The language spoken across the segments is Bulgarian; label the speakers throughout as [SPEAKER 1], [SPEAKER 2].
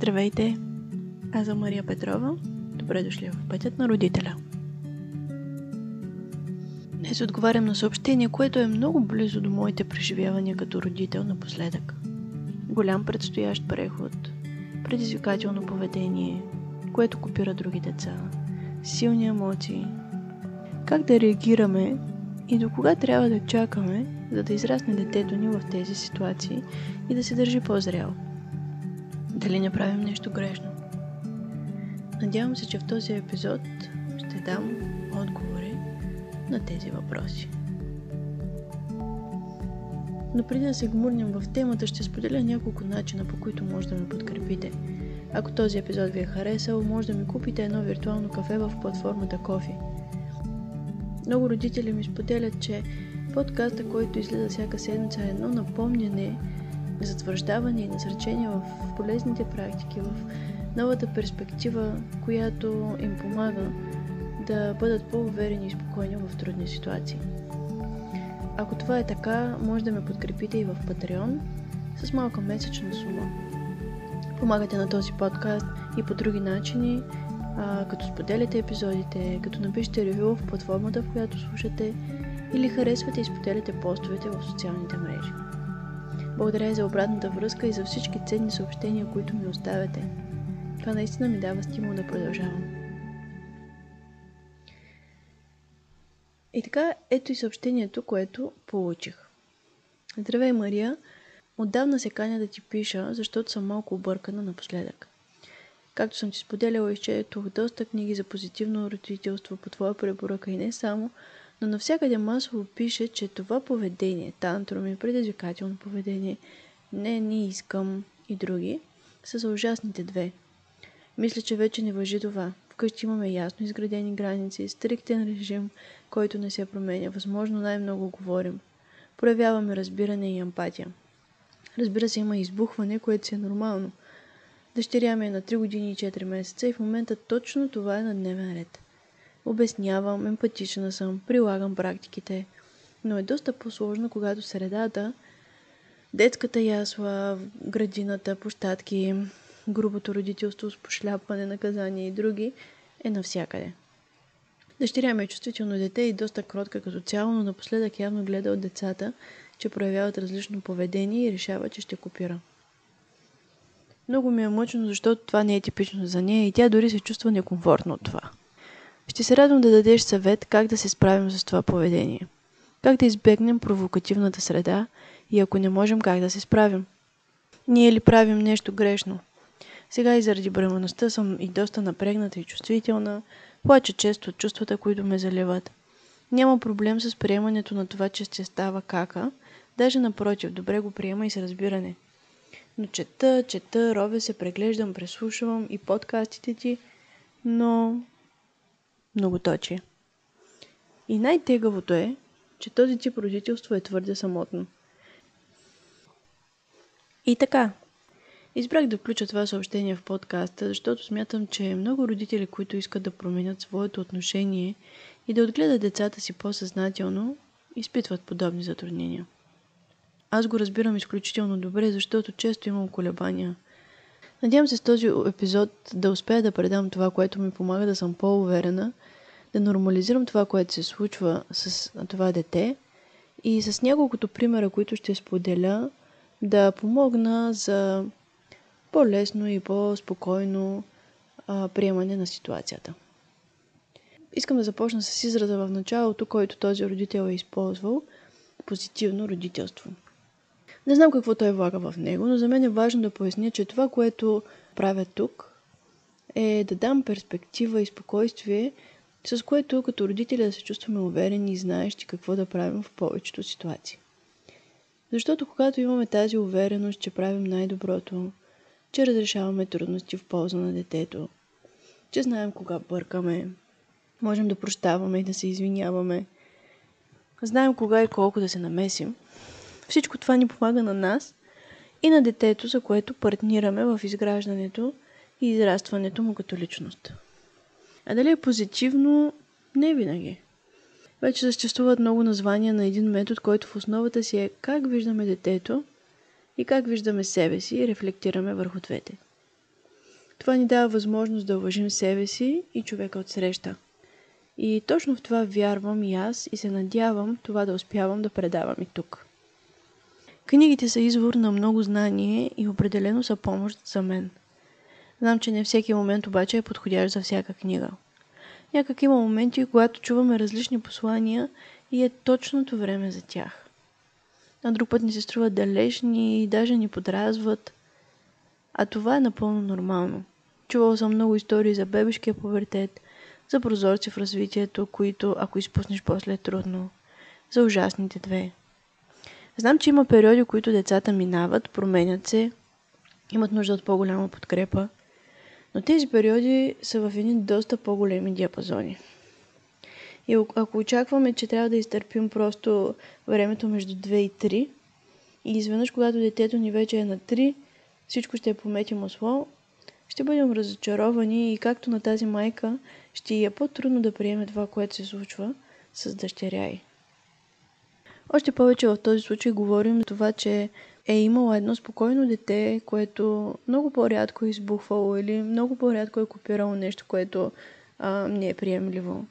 [SPEAKER 1] Здравейте! Аз съм Мария Петрова. Добре дошли в Пътят на родителя. Днес отговарям на съобщение, което е много близо до моите преживявания като родител напоследък. Голям предстоящ преход, предизвикателно поведение, което копира други деца, силни емоции. Как да реагираме и до кога трябва да чакаме, за да израсне детето ни в тези ситуации и да се държи по-зряло? Дали не правим нещо грешно? Надявам се, че в този епизод ще дам отговори на тези въпроси. Но преди да се гмурнем в темата, ще споделя няколко начина, по които може да ме подкрепите. Ако този епизод ви е харесал, може да ми купите едно виртуално кафе в платформата Кофи. Много родители ми споделят, че подкаста, който излиза всяка седмица е едно напомняне затвърждаване и насречение в полезните практики, в новата перспектива, която им помага да бъдат по-уверени и спокойни в трудни ситуации. Ако това е така, може да ме подкрепите и в Patreon с малка месечна сума. Помагате на този подкаст и по други начини, а, като споделяте епизодите, като напишете ревю в платформата, в която слушате, или харесвате и споделяте постовете в социалните мрежи. Благодаря за обратната връзка и за всички ценни съобщения, които ми оставяте. Това наистина ми дава стимул да продължавам. И така, ето и съобщението, което получих. Здравей, Мария! Отдавна се каня да ти пиша, защото съм малко объркана напоследък. Както съм ти споделяла, изчетох доста книги за позитивно родителство по твоя препоръка и не само, но навсякъде масово пише, че това поведение, тантруми, предизвикателно поведение, не, не искам и други, са за ужасните две. Мисля, че вече не въжи това. Вкъщи имаме ясно изградени граници, стриктен режим, който не се променя. Възможно най-много говорим. Проявяваме разбиране и емпатия. Разбира се, има избухване, което си е нормално. Дъщеря ми е на 3 години и 4 месеца и в момента точно това е на дневен ред. Обяснявам, емпатична съм, прилагам практиките, но е доста по-сложно, когато средата, детската ясла, градината, площадки, грубото родителство с пошляпване, наказание и други е навсякъде. Дъщеря ми е чувствително дете и доста кротка като цяло, но напоследък явно гледа от децата, че проявяват различно поведение и решава, че ще копира. Много ми е мъчно, защото това не е типично за нея и тя дори се чувства некомфортно от това. Ще се радвам да дадеш съвет как да се справим с това поведение. Как да избегнем провокативната среда и ако не можем как да се справим. Ние ли правим нещо грешно? Сега и заради бременността съм и доста напрегната и чувствителна, плача често от чувствата, които ме заливат. Няма проблем с приемането на това, че ще става кака, даже напротив, добре го приема и с разбиране. Но чета, чета, ровя се, преглеждам, преслушвам и подкастите ти, но много точи. И най-тегавото е, че този тип родителство е твърде самотно. И така, избрах да включа това съобщение в подкаста, защото смятам, че много родители, които искат да променят своето отношение и да отгледат децата си по-съзнателно, изпитват подобни затруднения. Аз го разбирам изключително добре, защото често имам колебания. Надявам се с този епизод да успея да предам това, което ми помага да съм по-уверена да нормализирам това, което се случва с това дете и с няколкото примера, които ще споделя, да помогна за по-лесно и по-спокойно а, приемане на ситуацията. Искам да започна с израза в началото, който този родител е използвал позитивно родителство. Не знам какво той влага в него, но за мен е важно да поясня, че това, което правя тук, е да дам перспектива и спокойствие с което като родители да се чувстваме уверени и знаещи какво да правим в повечето ситуации. Защото когато имаме тази увереност, че правим най-доброто, че разрешаваме трудности в полза на детето, че знаем кога бъркаме, можем да прощаваме и да се извиняваме, знаем кога и колко да се намесим, всичко това ни помага на нас и на детето, за което партнираме в изграждането и израстването му като личност. А дали е позитивно? Не винаги. Вече съществуват много названия на един метод, който в основата си е как виждаме детето и как виждаме себе си и рефлектираме върху двете. Това ни дава възможност да уважим себе си и човека от среща. И точно в това вярвам и аз и се надявам това да успявам да предавам и тук. Книгите са извор на много знание и определено са помощ за мен. Знам, че не всеки момент обаче е подходящ за всяка книга. Някак има моменти, когато чуваме различни послания и е точното време за тях. На друг път ни се струват далечни и даже ни подразват. А това е напълно нормално. Чувал съм много истории за бебешкия повертет, за прозорци в развитието, които ако изпуснеш после е трудно, за ужасните две. Знам, че има периоди, които децата минават, променят се, имат нужда от по-голяма подкрепа, но тези периоди са в едни доста по-големи диапазони. И ако очакваме, че трябва да изтърпим просто времето между 2 и 3, и изведнъж, когато детето ни вече е на 3, всичко ще е помети масло, ще бъдем разочаровани и както на тази майка, ще е по-трудно да приеме това, което се случва с дъщеря й. Още повече в този случай говорим за това, че е имала едно спокойно дете, което много по-рядко е избухвало или много по-рядко е копирало нещо, което а, не е приемливо.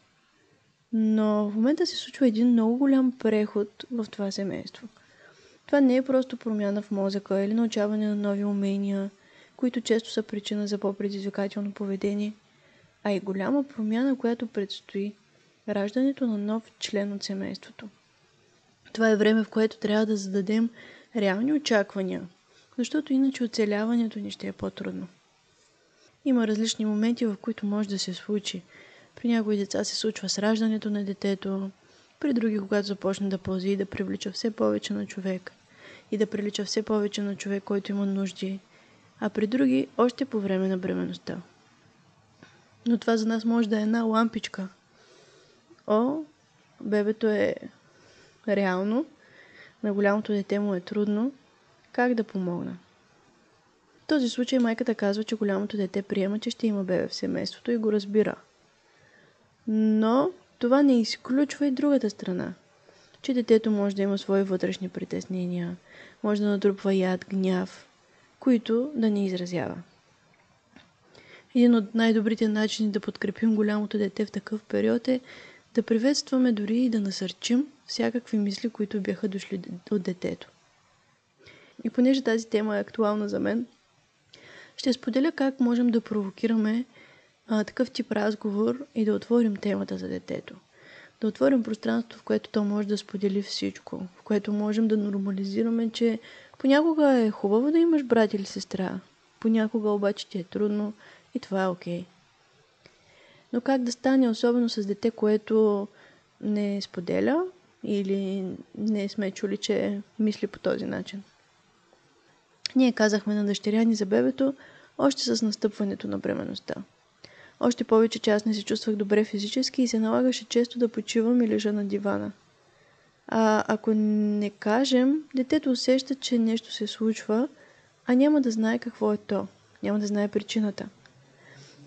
[SPEAKER 1] Но в момента се случва един много голям преход в това семейство. Това не е просто промяна в мозъка или научаване на нови умения, които често са причина за по-предизвикателно поведение, а и голяма промяна, която предстои раждането на нов член от семейството. Това е време, в което трябва да зададем реални очаквания, защото иначе оцеляването ни ще е по-трудно. Има различни моменти, в които може да се случи. При някои деца се случва с раждането на детето, при други, когато започне да пълзи и да привлича все повече на човек и да прилича все повече на човек, който има нужди, а при други още по време на бременността. Но това за нас може да е една лампичка. О, бебето е реално, на голямото дете му е трудно, как да помогна? В този случай майката казва, че голямото дете приема, че ще има бебе в семейството и го разбира. Но това не изключва и другата страна. Че детето може да има свои вътрешни притеснения, може да натрупва яд, гняв, които да не изразява. Един от най-добрите начини да подкрепим голямото дете в такъв период е да приветстваме дори и да насърчим всякакви мисли, които бяха дошли от детето. И понеже тази тема е актуална за мен, ще споделя как можем да провокираме а, такъв тип разговор и да отворим темата за детето. Да отворим пространство, в което то може да сподели всичко, в което можем да нормализираме, че понякога е хубаво да имаш брат или сестра, понякога обаче ти е трудно и това е окей. Okay. Но как да стане, особено с дете, което не споделя или не сме чули, че мисли по този начин. Ние казахме на дъщеря ни за бебето още с настъпването на бременността. Още повече, че аз не се чувствах добре физически и се налагаше често да почивам и лежа на дивана. А ако не кажем, детето усеща, че нещо се случва, а няма да знае какво е то. Няма да знае причината.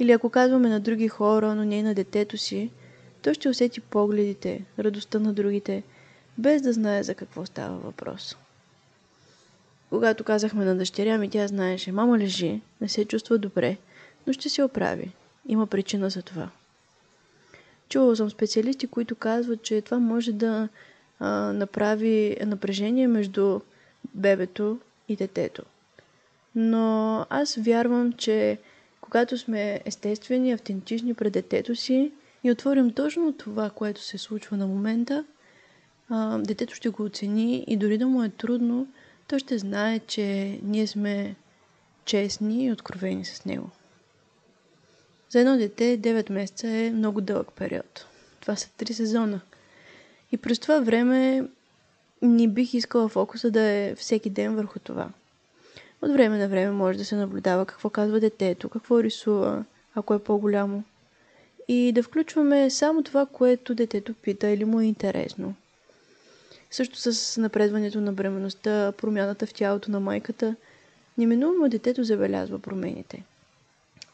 [SPEAKER 1] Или ако казваме на други хора, но не и на детето си, той ще усети погледите, радостта на другите, без да знае за какво става въпрос. Когато казахме на дъщеря ми, тя знаеше, мама лежи, не се чувства добре, но ще се оправи. Има причина за това. Чувал съм специалисти, които казват, че това може да а, направи напрежение между бебето и детето. Но аз вярвам, че когато сме естествени, автентични пред детето си и отворим точно това, което се случва на момента, а, детето ще го оцени и дори да му е трудно, той ще знае, че ние сме честни и откровени с него. За едно дете 9 месеца е много дълъг период. Това са 3 сезона. И през това време не бих искала фокуса да е всеки ден върху това. От време на време може да се наблюдава какво казва детето, какво рисува, ако е по-голямо. И да включваме само това, което детето пита или му е интересно. Също с напредването на бременността, промяната в тялото на майката, неминуемо детето забелязва промените.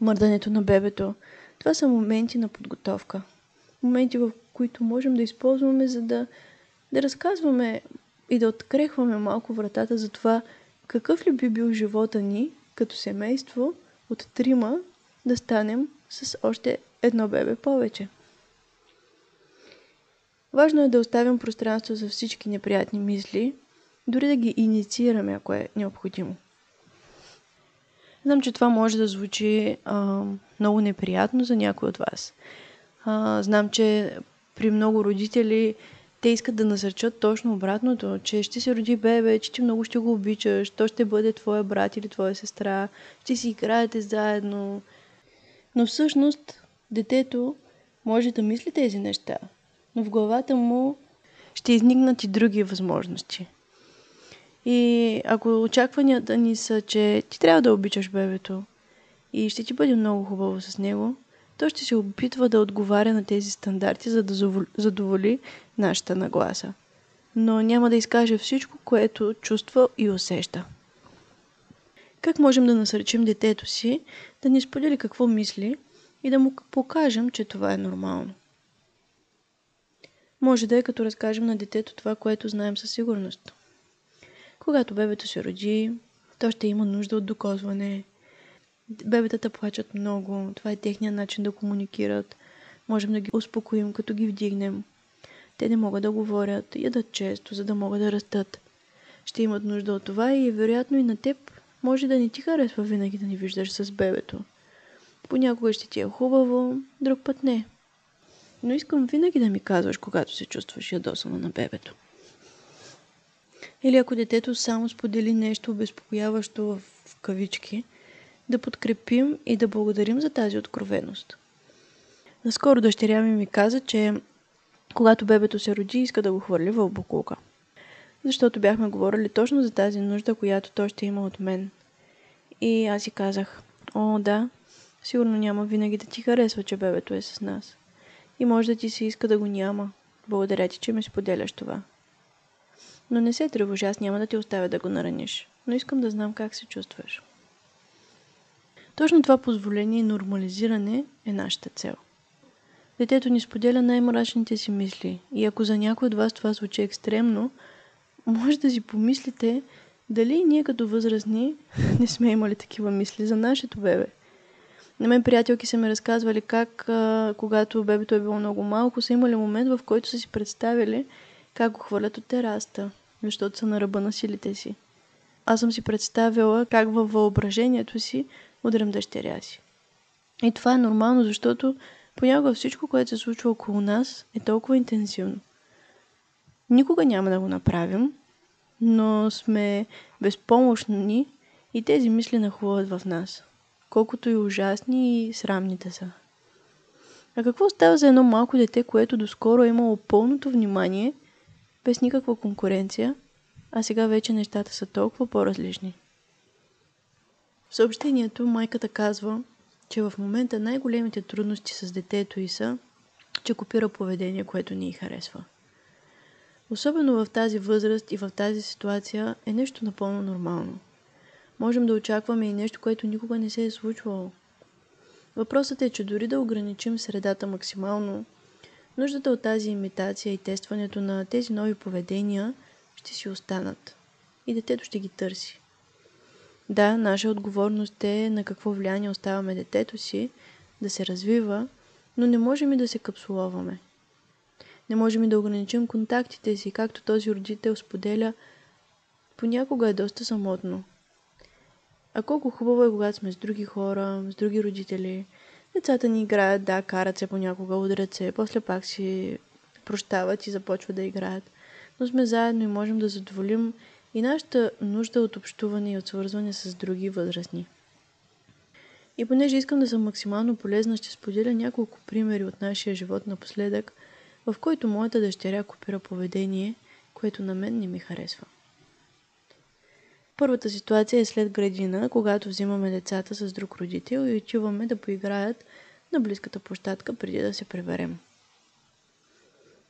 [SPEAKER 1] Мърдането на бебето. Това са моменти на подготовка. Моменти, в които можем да използваме, за да, да разказваме и да открехваме малко вратата за това, какъв ли би бил живота ни като семейство от трима, да станем с още едно бебе повече. Важно е да оставим пространство за всички неприятни мисли, дори да ги инициираме, ако е необходимо. Знам, че това може да звучи а, много неприятно за някой от вас. А, знам, че при много родители те искат да насърчат точно обратното, че ще се роди бебе, че ти много ще го обичаш, то ще бъде твоя брат или твоя сестра, ще си играете заедно. Но всъщност детето може да мисли тези неща, но в главата му ще изникнат и други възможности. И ако очакванията ни са, че ти трябва да обичаш бебето и ще ти бъде много хубаво с него, то ще се опитва да отговаря на тези стандарти, за да задоволи нашата нагласа. Но няма да изкаже всичко, което чувства и усеща. Как можем да насърчим детето си да ни сподели какво мисли и да му покажем, че това е нормално? Може да е като разкажем на детето това, което знаем със сигурност. Когато бебето се роди, то ще има нужда от докозване. Бебетата плачат много, това е техният начин да комуникират. Можем да ги успокоим, като ги вдигнем. Те не могат да говорят, ядат често, за да могат да растат. Ще имат нужда от това и вероятно и на теб може да не ти харесва винаги да ни виждаш с бебето. Понякога ще ти е хубаво, друг път не. Но искам винаги да ми казваш, когато се чувстваш ядосана на бебето. Или ако детето само сподели нещо обезпокояващо в кавички, да подкрепим и да благодарим за тази откровеност. Наскоро дъщеря ми ми каза, че когато бебето се роди, иска да го хвърли в букулка. Защото бяхме говорили точно за тази нужда, която той ще има от мен. И аз си казах, о, да, сигурно няма винаги да ти харесва, че бебето е с нас. И може да ти се иска да го няма. Благодаря ти, че ми споделяш това. Но не се тревожи, аз няма да ти оставя да го нараниш. Но искам да знам как се чувстваш. Точно това позволение и нормализиране е нашата цел. Детето ни споделя най-мрачните си мисли и ако за някой от вас това звучи екстремно, може да си помислите дали и ние като възрастни не сме имали такива мисли за нашето бебе. На мен приятелки са ми разказвали как, когато бебето е било много малко, са имали момент, в който са си представили как го хвърлят от тераста, защото са на ръба на силите си. Аз съм си представила как във въображението си удрям дъщеря си. И това е нормално, защото понякога всичко, което се случва около нас, е толкова интенсивно. Никога няма да го направим, но сме безпомощни и тези мисли нахлуват в нас, колкото и ужасни и срамните са. А какво става за едно малко дете, което доскоро е имало пълното внимание – без никаква конкуренция, а сега вече нещата са толкова по-различни. В съобщението майката казва, че в момента най-големите трудности с детето и са, че копира поведение, което ни харесва. Особено в тази възраст и в тази ситуация е нещо напълно нормално. Можем да очакваме и нещо, което никога не се е случвало. Въпросът е, че дори да ограничим средата максимално, Нуждата от тази имитация и тестването на тези нови поведения ще си останат и детето ще ги търси. Да, наша отговорност е на какво влияние оставаме детето си да се развива, но не можем и да се капсуловаме. Не можем и да ограничим контактите си, както този родител споделя, понякога е доста самотно. А колко хубаво е, когато сме с други хора, с други родители – Децата ни играят, да, карат се понякога, удрят се, после пак си прощават и започват да играят. Но сме заедно и можем да задоволим и нашата нужда от общуване и от свързване с други възрастни. И понеже искам да съм максимално полезна, ще споделя няколко примери от нашия живот напоследък, в който моята дъщеря копира поведение, което на мен не ми харесва. Първата ситуация е след градина, когато взимаме децата с друг родител и отиваме да поиграят на близката площадка преди да се приберем.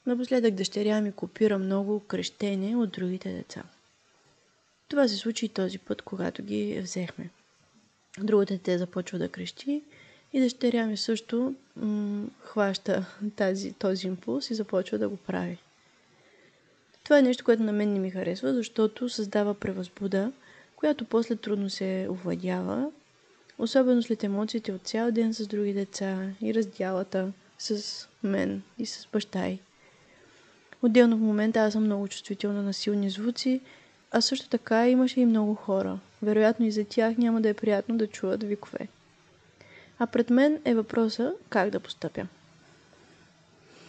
[SPEAKER 1] Напоследък дъщеря ми копира много крещене от другите деца. Това се случи и този път, когато ги взехме. Другото дете започва да крещи и дъщеря ми също м- хваща тази, този импулс и започва да го прави. Това е нещо, което на мен не ми харесва, защото създава превъзбуда, която после трудно се овладява, Особено след емоциите от цял ден с други деца и раздялата с мен и с баща й. Отделно в момента аз съм много чувствителна на силни звуци, а също така имаше и много хора. Вероятно и за тях няма да е приятно да чуват викове. А пред мен е въпроса как да постъпя.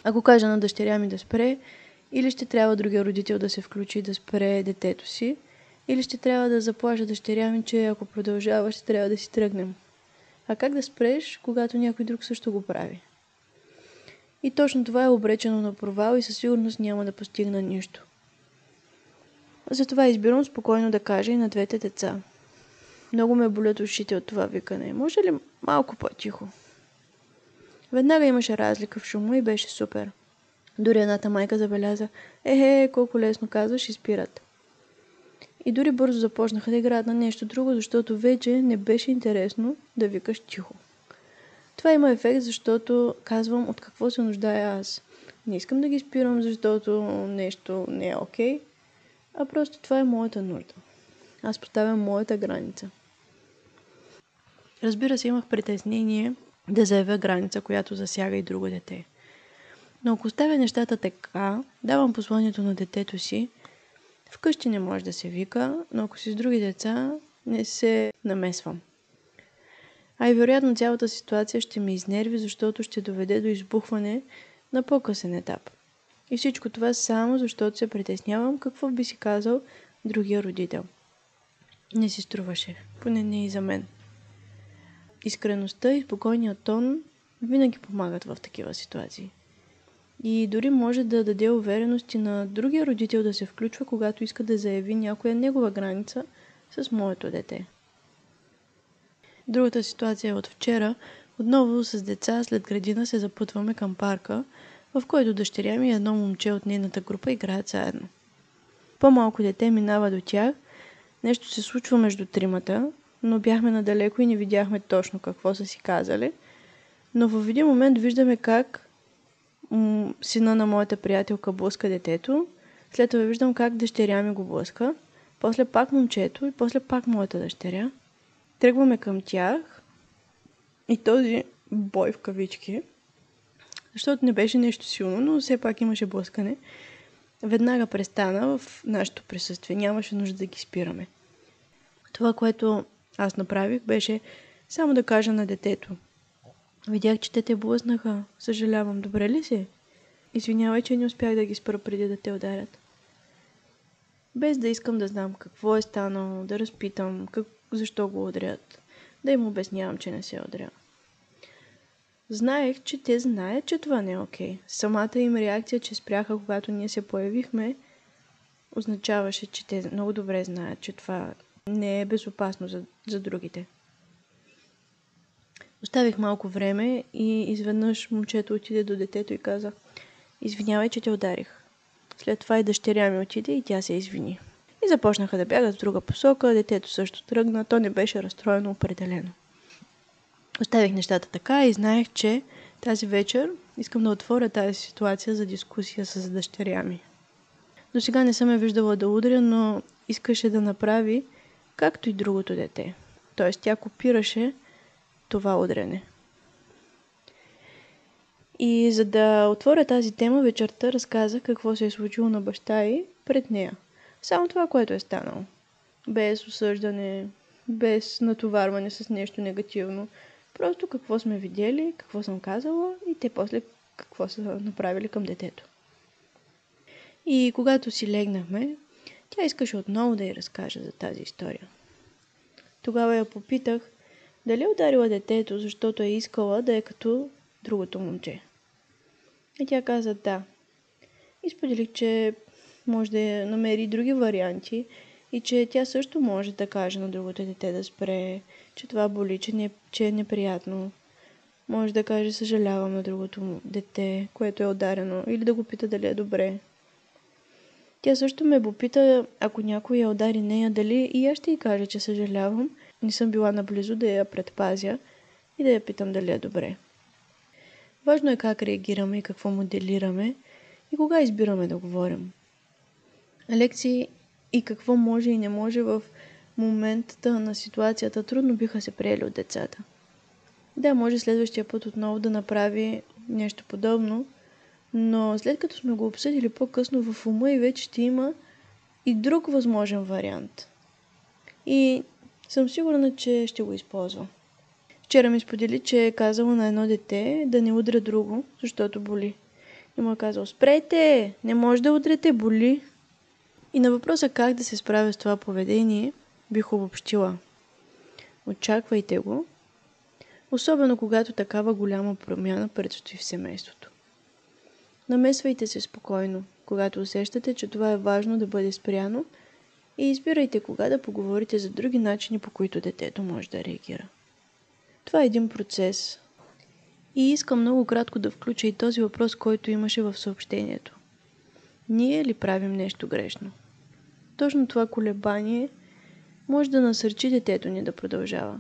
[SPEAKER 1] Ако кажа на дъщеря ми да спре, или ще трябва другия родител да се включи да спре детето си, или ще трябва да заплажа дъщеря ми, че ако продължава, ще трябва да си тръгнем. А как да спреш, когато някой друг също го прави? И точно това е обречено на провал и със сигурност няма да постигна нищо. Затова избирам спокойно да кажа и на двете деца. Много ме болят ушите от това викане. Може ли малко по-тихо? Веднага имаше разлика в шума и беше супер. Дори едната майка забеляза, ехе, колко лесно казваш и спират. И дори бързо започнаха да играят на нещо друго, защото вече не беше интересно да викаш тихо. Това има ефект, защото казвам от какво се нуждая аз. Не искам да ги спирам, защото нещо не е окей, okay, а просто това е моята нужда. Аз поставям моята граница. Разбира се, имах притеснение да заявя граница, която засяга и друго дете. Но ако оставя нещата така, давам посланието на детето си, вкъщи не може да се вика, но ако си с други деца, не се намесвам. А и вероятно цялата ситуация ще ме изнерви, защото ще доведе до избухване на по-късен етап. И всичко това само защото се притеснявам какво би си казал другия родител. Не си струваше, поне не и за мен. Искреността и спокойният тон винаги помагат в такива ситуации. И дори може да даде увереност и на другия родител да се включва, когато иска да заяви някоя негова граница с моето дете. Другата ситуация е от вчера. Отново с деца след градина се запътваме към парка, в който дъщеря ми и едно момче от нейната група играят заедно. По-малко дете минава до тях, нещо се случва между тримата, но бяхме надалеко и не видяхме точно какво са си казали. Но в един момент виждаме как м- сина на моята приятелка блъска детето, след това виждам как дъщеря ми го блъска, после пак момчето и после пак моята дъщеря. Тръгваме към тях и този бой в кавички, защото не беше нещо силно, но все пак имаше блъскане, веднага престана в нашето присъствие. Нямаше нужда да ги спираме. Това, което аз направих, беше само да кажа на детето. Видях, че те те блъснаха. Съжалявам, добре ли си? Извинявай, че не успях да ги спра преди да те ударят. Без да искам да знам какво е станало, да разпитам как, защо го удрят, да им обяснявам, че не се удря. Знаех, че те знаят, че това не е окей. Okay. Самата им реакция, че спряха, когато ние се появихме, означаваше, че те много добре знаят, че това не е безопасно за, за другите. Оставих малко време и изведнъж момчето отиде до детето и каза Извинявай, че те ударих. След това и дъщеря ми отиде и тя се извини. И започнаха да бягат в друга посока, детето също тръгна, то не беше разстроено определено. Оставих нещата така и знаех, че тази вечер искам да отворя тази ситуация за дискусия с дъщеря ми. До сега не съм я виждала да удря, но искаше да направи както и другото дете. Тоест тя копираше това удрене. И за да отворя тази тема, вечерта разказах какво се е случило на баща й пред нея. Само това, което е станало. Без осъждане, без натоварване с нещо негативно. Просто какво сме видели, какво съм казала и те после какво са направили към детето. И когато си легнахме, тя искаше отново да й разкаже за тази история. Тогава я попитах дали е ударила детето, защото е искала да е като другото момче. И тя каза да. И споделих, че може да намери други варианти и че тя също може да каже на другото дете да спре, че това боли, че, не, че е неприятно. Може да каже съжалявам на другото дете, което е ударено, или да го пита дали е добре. Тя също ме попита, ако някой я удари нея, дали и аз ще й кажа, че съжалявам. Не съм била наблизо да я предпазя и да я питам дали е добре. Важно е как реагираме и какво моделираме и кога избираме да говорим. Лекции и какво може и не може в момента на ситуацията трудно биха се приели от децата. Да, може следващия път отново да направи нещо подобно, но след като сме го обсъдили по-късно в ума и вече ще има и друг възможен вариант. И съм сигурна, че ще го използва. Вчера ми сподели, че е казала на едно дете да не удря друго, защото боли. И му е казал, спрете, не може да удрете, боли. И на въпроса как да се справя с това поведение, бих обобщила. Очаквайте го, особено когато такава голяма промяна предстои в семейството. Намесвайте се спокойно, когато усещате, че това е важно да бъде спряно и избирайте кога да поговорите за други начини, по които детето може да реагира. Това е един процес. И искам много кратко да включа и този въпрос, който имаше в съобщението. Ние ли правим нещо грешно? Точно това колебание може да насърчи детето ни да продължава.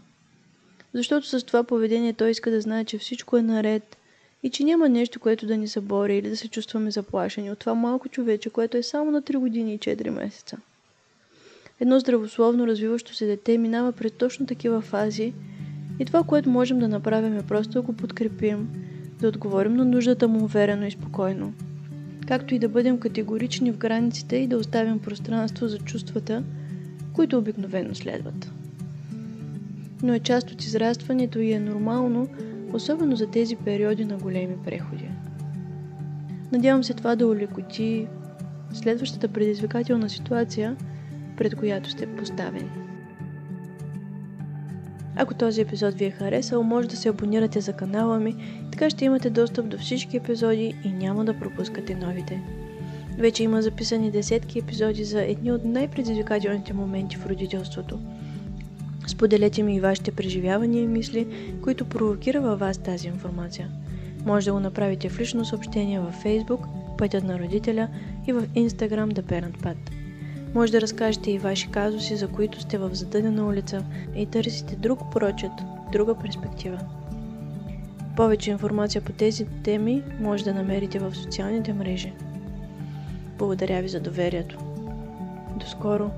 [SPEAKER 1] Защото с това поведение той иска да знае, че всичко е наред и че няма нещо, което да ни събори или да се чувстваме заплашени от това малко човече, което е само на 3 години и 4 месеца. Едно здравословно развиващо се дете минава през точно такива фази и това, което можем да направим е просто да го подкрепим, да отговорим на нуждата му уверено и спокойно. Както и да бъдем категорични в границите и да оставим пространство за чувствата, които обикновено следват. Но е част от израстването и е нормално, особено за тези периоди на големи преходи. Надявам се това да улекоти следващата предизвикателна ситуация, пред която сте поставени. Ако този епизод ви е харесал, може да се абонирате за канала ми, така ще имате достъп до всички епизоди и няма да пропускате новите. Вече има записани десетки епизоди за едни от най-предизвикателните моменти в родителството. Споделете ми и вашите преживявания и мисли, които провокира във вас тази информация. Може да го направите в лично съобщение във Facebook, Пътят на родителя и в Instagram The Parent Path. Може да разкажете и ваши казуси, за които сте в задънена улица и търсите друг прочет, друга перспектива. Повече информация по тези теми може да намерите в социалните мрежи. Благодаря ви за доверието. До скоро!